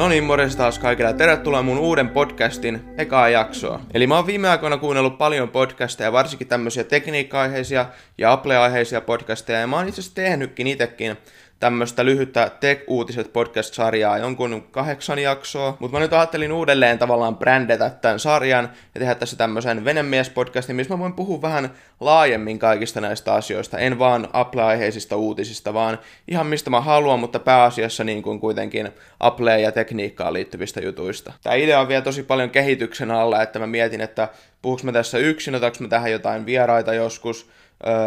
No niin, morjesta taas kaikille. Tervetuloa mun uuden podcastin ekaa jaksoa. Eli mä oon viime aikoina kuunnellut paljon podcasteja, varsinkin tämmöisiä tekniikka-aiheisia ja Apple-aiheisia podcasteja, ja mä oon itse asiassa tehnytkin itekin tämmöistä lyhyttä Tech-uutiset podcast-sarjaa, jonkun kahdeksan jaksoa. Mutta mä nyt ajattelin uudelleen tavallaan brändätä tämän sarjan ja tehdä tässä tämmöisen Venemies-podcastin, missä mä voin puhua vähän laajemmin kaikista näistä asioista. En vaan Apple-aiheisista uutisista, vaan ihan mistä mä haluan, mutta pääasiassa niin kuin kuitenkin Apple ja tekniikkaan liittyvistä jutuista. Tämä idea on vielä tosi paljon kehityksen alla, että mä mietin, että puhuks mä tässä yksin, otaks mä tähän jotain vieraita joskus,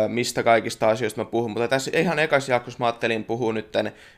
mistä kaikista asioista mä puhun, mutta tässä ihan ekassa jaksossa mä ajattelin puhua nyt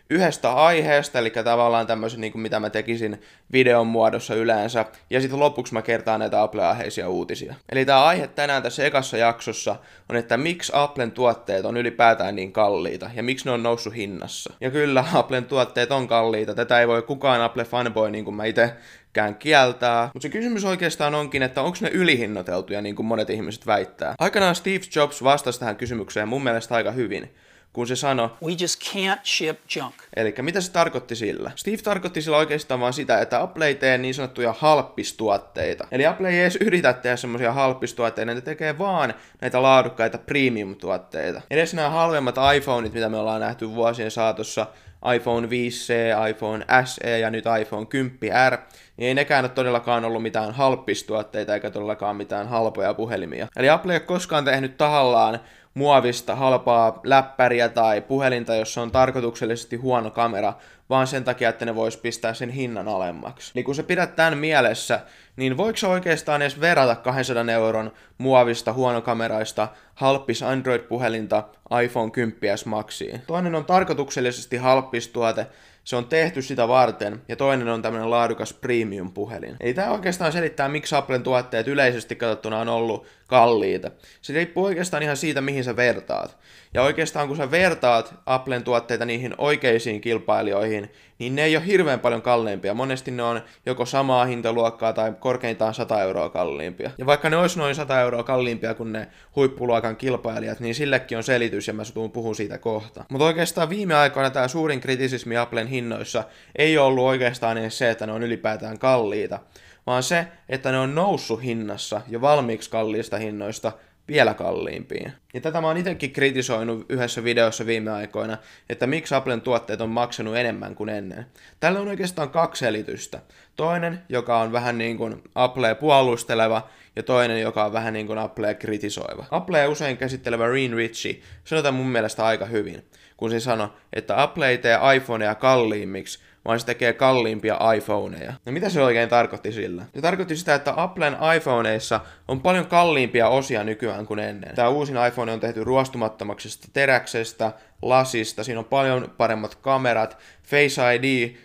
yhdestä aiheesta, eli tavallaan tämmöisen, niin kuin mitä mä tekisin videon muodossa yleensä, ja sitten lopuksi mä kertaan näitä Apple-aiheisia uutisia. Eli tämä aihe tänään tässä ekassa jaksossa on, että miksi Applen tuotteet on ylipäätään niin kalliita, ja miksi ne on noussut hinnassa. Ja kyllä, Applen tuotteet on kalliita, tätä ei voi kukaan Apple fanboy, niin kuin mä itse kään kieltää. Mutta se kysymys oikeastaan onkin, että onko ne ylihinnoiteltuja, niin kuin monet ihmiset väittää. Aikanaan Steve Jobs vastasi tähän kysymykseen mun mielestä aika hyvin kun se sanoi, We just can't ship junk. Eli mitä se tarkoitti sillä? Steve tarkoitti sillä oikeastaan vaan sitä, että Apple ei tee niin sanottuja halppistuotteita. Eli Apple ei edes yritä tehdä semmoisia halppistuotteita, ne tekee vaan näitä laadukkaita premium-tuotteita. Edes nämä halvemmat iPhoneit, mitä me ollaan nähty vuosien saatossa, iPhone 5C, iPhone SE ja nyt iPhone 10R, niin ei nekään ole todellakaan ollut mitään halppistuotteita eikä todellakaan mitään halpoja puhelimia. Eli Apple ei ole koskaan tehnyt tahallaan muovista halpaa läppäriä tai puhelinta, jossa on tarkoituksellisesti huono kamera, vaan sen takia, että ne vois pistää sen hinnan alemmaksi. Niin kun sä pidät tämän mielessä, niin voiko se oikeastaan edes verrata 200 euron muovista huonokameraista halppis Android-puhelinta iPhone 10 S Maxiin? Toinen on tarkoituksellisesti halppis tuote, se on tehty sitä varten, ja toinen on tämmöinen laadukas premium-puhelin. Ei tämä oikeastaan selittää, miksi Applen tuotteet yleisesti katsottuna on ollut kalliita. Se riippuu oikeastaan ihan siitä, mihin sä vertaat. Ja oikeastaan kun sä vertaat Applen tuotteita niihin oikeisiin kilpailijoihin, niin ne ei ole hirveän paljon kalliimpia. Monesti ne on joko samaa hintaluokkaa tai korkeintaan 100 euroa kalliimpia. Ja vaikka ne olisi noin 100 euroa kalliimpia kuin ne huippuluokan kilpailijat, niin sillekin on selitys ja mä tuun puhun siitä kohta. Mutta oikeastaan viime aikoina tämä suurin kritisismi Applen hinnoissa ei ollut oikeastaan edes se, että ne on ylipäätään kalliita, vaan se, että ne on noussut hinnassa jo valmiiksi kalliista hinnoista vielä kalliimpiin. Ja tätä mä oon itsekin kritisoinut yhdessä videossa viime aikoina, että miksi Applen tuotteet on maksanut enemmän kuin ennen. Tällä on oikeastaan kaksi selitystä. Toinen, joka on vähän niin kuin Applea puolusteleva, ja toinen, joka on vähän niin kuin Applea kritisoiva. Applea usein käsittelevä Reen Ritchie sanotaan mun mielestä aika hyvin, kun se sanoi, että Apple ei tee iPhonea kalliimmiksi, vaan se tekee kalliimpia iPhoneja. No mitä se oikein tarkoitti sillä? Se tarkoitti sitä, että Applen iPhoneissa on paljon kalliimpia osia nykyään kuin ennen. Tämä uusin iPhone on tehty ruostumattomaksi teräksestä, lasista, siinä on paljon paremmat kamerat, Face ID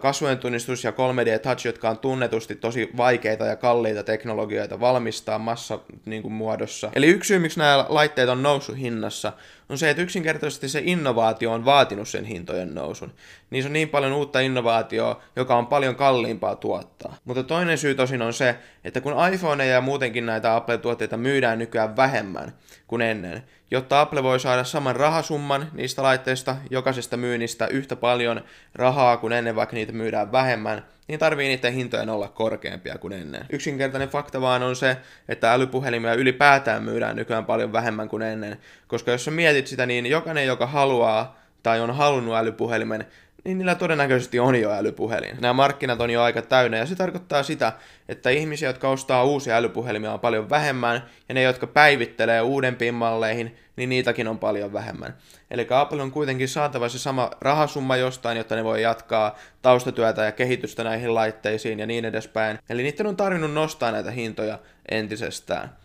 kasvojen tunnistus ja 3D Touch, jotka on tunnetusti tosi vaikeita ja kalliita teknologioita valmistaa massa niin kuin, muodossa. Eli yksi syy, miksi nämä laitteet on noussut hinnassa, on se, että yksinkertaisesti se innovaatio on vaatinut sen hintojen nousun. Se on niin paljon uutta innovaatioa, joka on paljon kalliimpaa tuottaa. Mutta toinen syy tosin on se, että kun iPhoneja ja muutenkin näitä Apple-tuotteita myydään nykyään vähemmän kuin ennen, jotta Apple voi saada saman rahasumman niistä laitteista jokaisesta myynnistä yhtä paljon rahaa kuin ennen, vaikka niitä myydään vähemmän, niin tarvii niiden hintojen olla korkeampia kuin ennen. Yksinkertainen fakta vaan on se, että älypuhelimia ylipäätään myydään nykyään paljon vähemmän kuin ennen, koska jos sä mietit sitä, niin jokainen, joka haluaa tai on halunnut älypuhelimen, niin niillä todennäköisesti on jo älypuhelin. Nämä markkinat on jo aika täynnä ja se tarkoittaa sitä, että ihmisiä, jotka ostaa uusia älypuhelimia on paljon vähemmän ja ne, jotka päivittelee uudempiin malleihin, niin niitäkin on paljon vähemmän. Eli Apple on kuitenkin saatava se sama rahasumma jostain, jotta ne voi jatkaa taustatyötä ja kehitystä näihin laitteisiin ja niin edespäin. Eli niiden on tarvinnut nostaa näitä hintoja entisestään.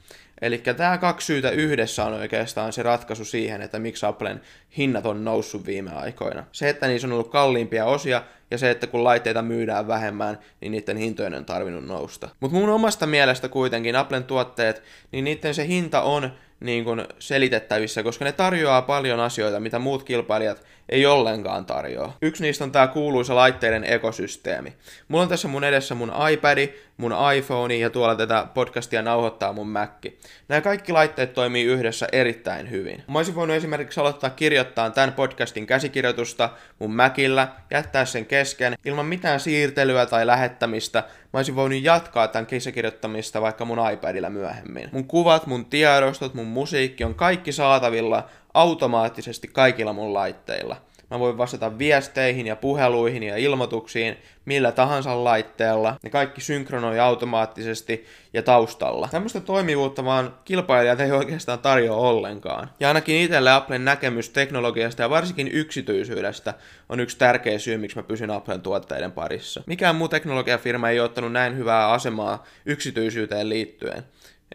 Eli tämä kaksi syytä yhdessä on oikeastaan se ratkaisu siihen, että miksi Applen hinnat on noussut viime aikoina. Se, että niissä on ollut kalliimpia osia ja se, että kun laitteita myydään vähemmän, niin niiden hintojen on tarvinnut nousta. Mutta mun omasta mielestä kuitenkin Applen tuotteet, niin niiden se hinta on niin kuin selitettävissä, koska ne tarjoaa paljon asioita, mitä muut kilpailijat ei ollenkaan tarjoa. Yksi niistä on tämä kuuluisa laitteiden ekosysteemi. Mulla on tässä mun edessä mun iPad, mun iPhone ja tuolla tätä podcastia nauhoittaa mun Mac. Nämä kaikki laitteet toimii yhdessä erittäin hyvin. Mä olisin voinut esimerkiksi aloittaa kirjoittaa tämän podcastin käsikirjoitusta mun Macillä, jättää sen kesken, ilman mitään siirtelyä tai lähettämistä, mä olisin voinut jatkaa tämän käsikirjoittamista vaikka mun iPadilla myöhemmin. Mun kuvat, mun tiedostot, mun musiikki on kaikki saatavilla automaattisesti kaikilla mun laitteilla. Mä voin vastata viesteihin ja puheluihin ja ilmoituksiin millä tahansa laitteella. Ne kaikki synkronoi automaattisesti ja taustalla. Tämmöistä toimivuutta vaan kilpailijat ei oikeastaan tarjoa ollenkaan. Ja ainakin itselle Applen näkemys teknologiasta ja varsinkin yksityisyydestä on yksi tärkeä syy, miksi mä pysyn Applen tuotteiden parissa. Mikään muu teknologiafirma ei ottanut näin hyvää asemaa yksityisyyteen liittyen.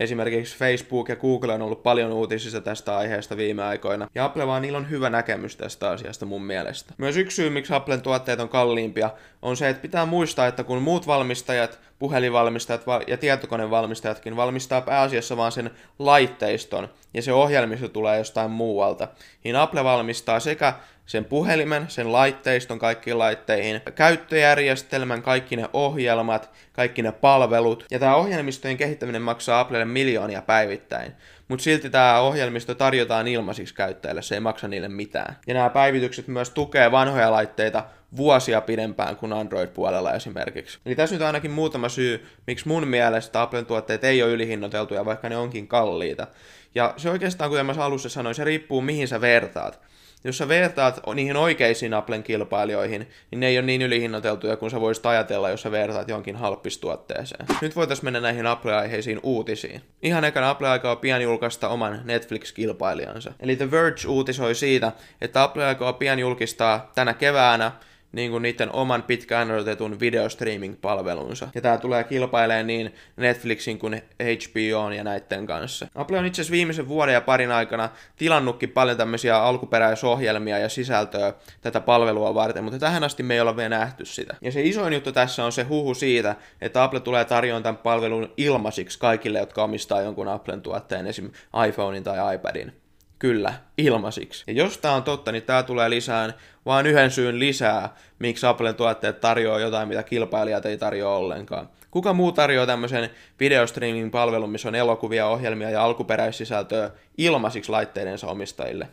Esimerkiksi Facebook ja Google on ollut paljon uutisissa tästä aiheesta viime aikoina, ja Apple vaan niillä on hyvä näkemys tästä asiasta mun mielestä. Myös yksi syy, miksi Applen tuotteet on kalliimpia, on se, että pitää muistaa, että kun muut valmistajat, puhelinvalmistajat ja tietokonevalmistajatkin valmistaa pääasiassa vaan sen laitteiston, ja se ohjelmisto tulee jostain muualta, niin Apple valmistaa sekä sen puhelimen, sen laitteiston kaikkiin laitteihin, käyttöjärjestelmän, kaikki ne ohjelmat, kaikki ne palvelut. Ja tämä ohjelmistojen kehittäminen maksaa Applelle miljoonia päivittäin. Mutta silti tämä ohjelmisto tarjotaan ilmaisiksi käyttäjille, se ei maksa niille mitään. Ja nämä päivitykset myös tukee vanhoja laitteita vuosia pidempään kuin Android-puolella esimerkiksi. Eli tässä nyt ainakin muutama syy, miksi mun mielestä Applen tuotteet ei ole ylihinnoiteltuja, vaikka ne onkin kalliita. Ja se oikeastaan, kuten mä alussa sanoin, se riippuu mihin sä vertaat jos sä vertaat niihin oikeisiin Applen kilpailijoihin, niin ne ei ole niin ylihinnoiteltuja kuin sä voisit ajatella, jos sä vertaat jonkin halppistuotteeseen. Nyt voitaisiin mennä näihin Apple-aiheisiin uutisiin. Ihan ekana Apple aikoo pian julkaista oman Netflix-kilpailijansa. Eli The Verge uutisoi siitä, että Apple aikoo pian julkistaa tänä keväänä niin kuin niiden oman pitkään odotetun videostreaming-palvelunsa. Ja tämä tulee kilpailemaan niin Netflixin kuin HBO ja näiden kanssa. Apple on itse asiassa viimeisen vuoden ja parin aikana tilannutkin paljon tämmöisiä alkuperäisohjelmia ja sisältöä tätä palvelua varten, mutta tähän asti me ei olla vielä nähty sitä. Ja se isoin juttu tässä on se huhu siitä, että Apple tulee tarjoamaan tämän palvelun ilmaisiksi kaikille, jotka omistaa jonkun Applen tuotteen, esim. iPhonein tai iPadin. Kyllä, ilmaisiksi. Ja jos tämä on totta, niin tämä tulee lisään vaan yhden syyn lisää, miksi Applen tuotteet tarjoaa jotain, mitä kilpailijat ei tarjoa ollenkaan. Kuka muu tarjoaa tämmöisen videostreaming-palvelun, missä on elokuvia, ohjelmia ja alkuperäissisältöä ilmaisiksi laitteidensa omistajille?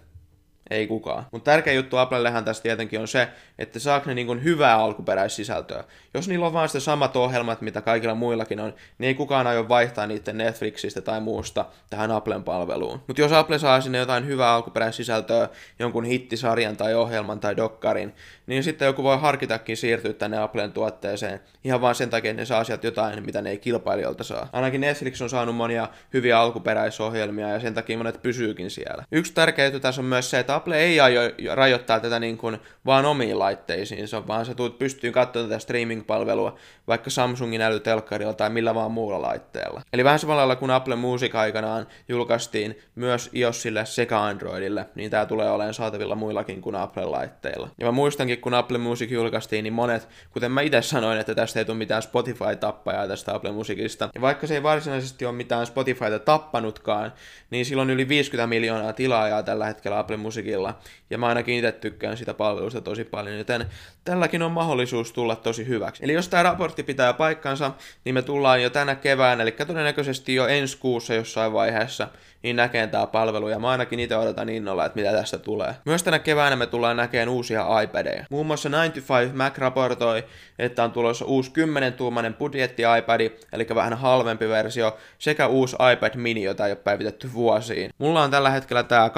Ei kukaan. Mutta tärkeä juttu Applellehan tässä tietenkin on se, että saako ne niin hyvää alkuperäissisältöä. Jos niillä on vaan sitä samat ohjelmat, mitä kaikilla muillakin on, niin ei kukaan aio vaihtaa niiden Netflixistä tai muusta tähän Applen palveluun. Mutta jos Apple saa sinne jotain hyvää alkuperäissisältöä, jonkun hittisarjan tai ohjelman tai dokkarin, niin sitten joku voi harkitakin siirtyä tänne Applen tuotteeseen ihan vaan sen takia, että ne saa sieltä jotain, mitä ne ei kilpailijoilta saa. Ainakin Netflix on saanut monia hyviä alkuperäisohjelmia ja sen takia monet pysyykin siellä. Yksi tärkeä juttu tässä on myös se, että Apple ei aio rajoittaa tätä niin kuin vaan omiin laitteisiinsa, vaan sä tulet pystyyn katsomaan tätä streaming-palvelua vaikka Samsungin älytelkkarilla tai millä vaan muulla laitteella. Eli vähän samalla lailla kuin Apple Music aikanaan julkaistiin myös iOSille sekä Androidille, niin tämä tulee olemaan saatavilla muillakin kuin Apple-laitteilla. Ja mä muistankin, kun Apple Music julkaistiin, niin monet, kuten mä itse sanoin, että tästä ei tule mitään Spotify-tappajaa tästä Apple Musicista. Ja vaikka se ei varsinaisesti ole mitään Spotifyta tappanutkaan, niin silloin yli 50 miljoonaa tilaajaa tällä hetkellä Apple Musicilla. Ja mä ainakin itse tykkään sitä palvelusta tosi paljon, joten tälläkin on mahdollisuus tulla tosi hyväksi. Eli jos tämä raportti pitää paikkansa, niin me tullaan jo tänä keväänä, eli todennäköisesti jo ensi kuussa jossain vaiheessa, niin näkee tämä palvelu, ja mä ainakin itse odotan innolla, että mitä tästä tulee. Myös tänä keväänä me tullaan näkemään uusia iPadeja. Muun muassa 95 Mac raportoi, että on tulossa uusi 10-tuumainen budjetti iPad, eli vähän halvempi versio, sekä uusi iPad mini, jota ei ole päivitetty vuosiin. Mulla on tällä hetkellä tämä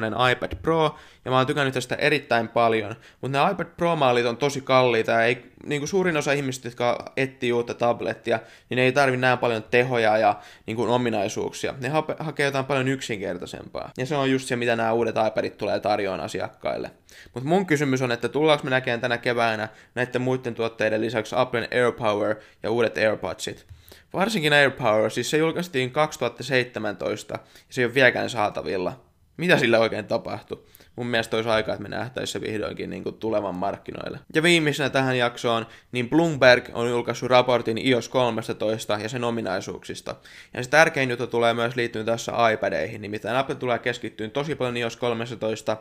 12,9-tuumainen iPad Pro, ja mä oon tykännyt tästä erittäin paljon, mutta ne iPad Pro-mallit on tosi kalliita, ei, niin kuin suurin osa ihmisistä, jotka etsii uutta tablettia, niin ne ei tarvi näin paljon tehoja ja niin kuin ominaisuuksia. Ne ha- hakee jotain paljon yksinkertaisempaa. Ja se on just se, mitä nämä uudet iPadit tulee tarjoamaan asiakkaille. Mutta mun kysymys on, että tullaanko me näkemään tänä keväänä näiden muiden tuotteiden lisäksi Applen AirPower ja uudet AirPodsit. Varsinkin AirPower, siis se julkaistiin 2017 ja se ei ole vieläkään saatavilla. Mitä sille oikein tapahtui? Mun mielestä olisi aika, että me nähtäisiin se vihdoinkin niin kuin tulevan markkinoille. Ja viimeisenä tähän jaksoon, niin Bloomberg on julkaissut raportin iOS 13 ja sen ominaisuuksista. Ja se tärkein juttu tulee myös liittyen tässä iPadeihin, nimittäin Apple tulee keskittyä tosi paljon iOS 13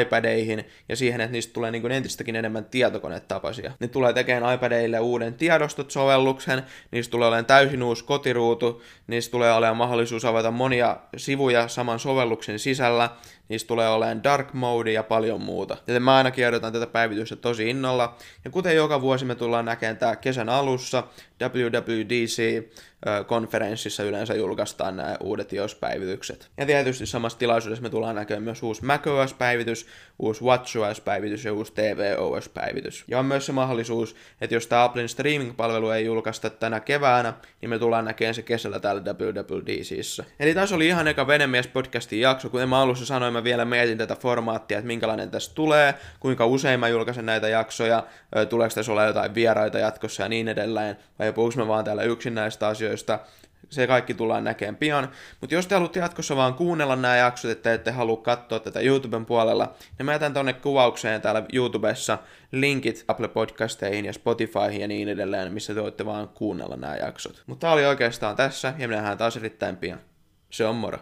iPadeihin ja siihen, että niistä tulee niin kuin entistäkin enemmän tietokonetapaisia. Ne tulee tekemään iPadeille uuden tiedostot-sovelluksen, niistä tulee olemaan täysin uusi kotiruutu, niistä tulee olemaan mahdollisuus avata monia sivuja saman sovelluksen sisällä, niistä tulee olemaan dark mode ja paljon muuta. Joten mä ainakin odotan tätä päivitystä tosi innolla. Ja kuten joka vuosi me tullaan näkemään tää kesän alussa, WWDC-konferenssissa yleensä julkaistaan nämä uudet iOS-päivitykset. Ja tietysti samassa tilaisuudessa me tullaan näkemään myös uusi macOS-päivitys, uusi WatchOS-päivitys ja uusi tvOS-päivitys. Ja on myös se mahdollisuus, että jos tämä Applen streaming-palvelu ei julkaista tänä keväänä, niin me tullaan näkemään se kesällä täällä WWDCissä. Eli tässä oli ihan eka Venemies podcastin jakso. Kuten mä alussa sanoin, mä vielä mietin tätä formaattia, että minkälainen tästä tulee, kuinka usein mä julkaisen näitä jaksoja, tuleeko tässä olla jotain vieraita jatkossa ja niin edelleen, vai puhuks mä vaan täällä yksin näistä asioista. Se kaikki tullaan näkemään pian. Mutta jos te haluatte jatkossa vaan kuunnella nämä jaksot, että ette halua katsoa tätä YouTuben puolella, niin mä jätän tonne kuvaukseen täällä YouTubessa linkit Apple Podcasteihin ja Spotifyhin ja niin edelleen, missä te voitte vaan kuunnella nämä jaksot. Mutta tää oli oikeastaan tässä, ja me nähdään taas erittäin pian. Se on moro.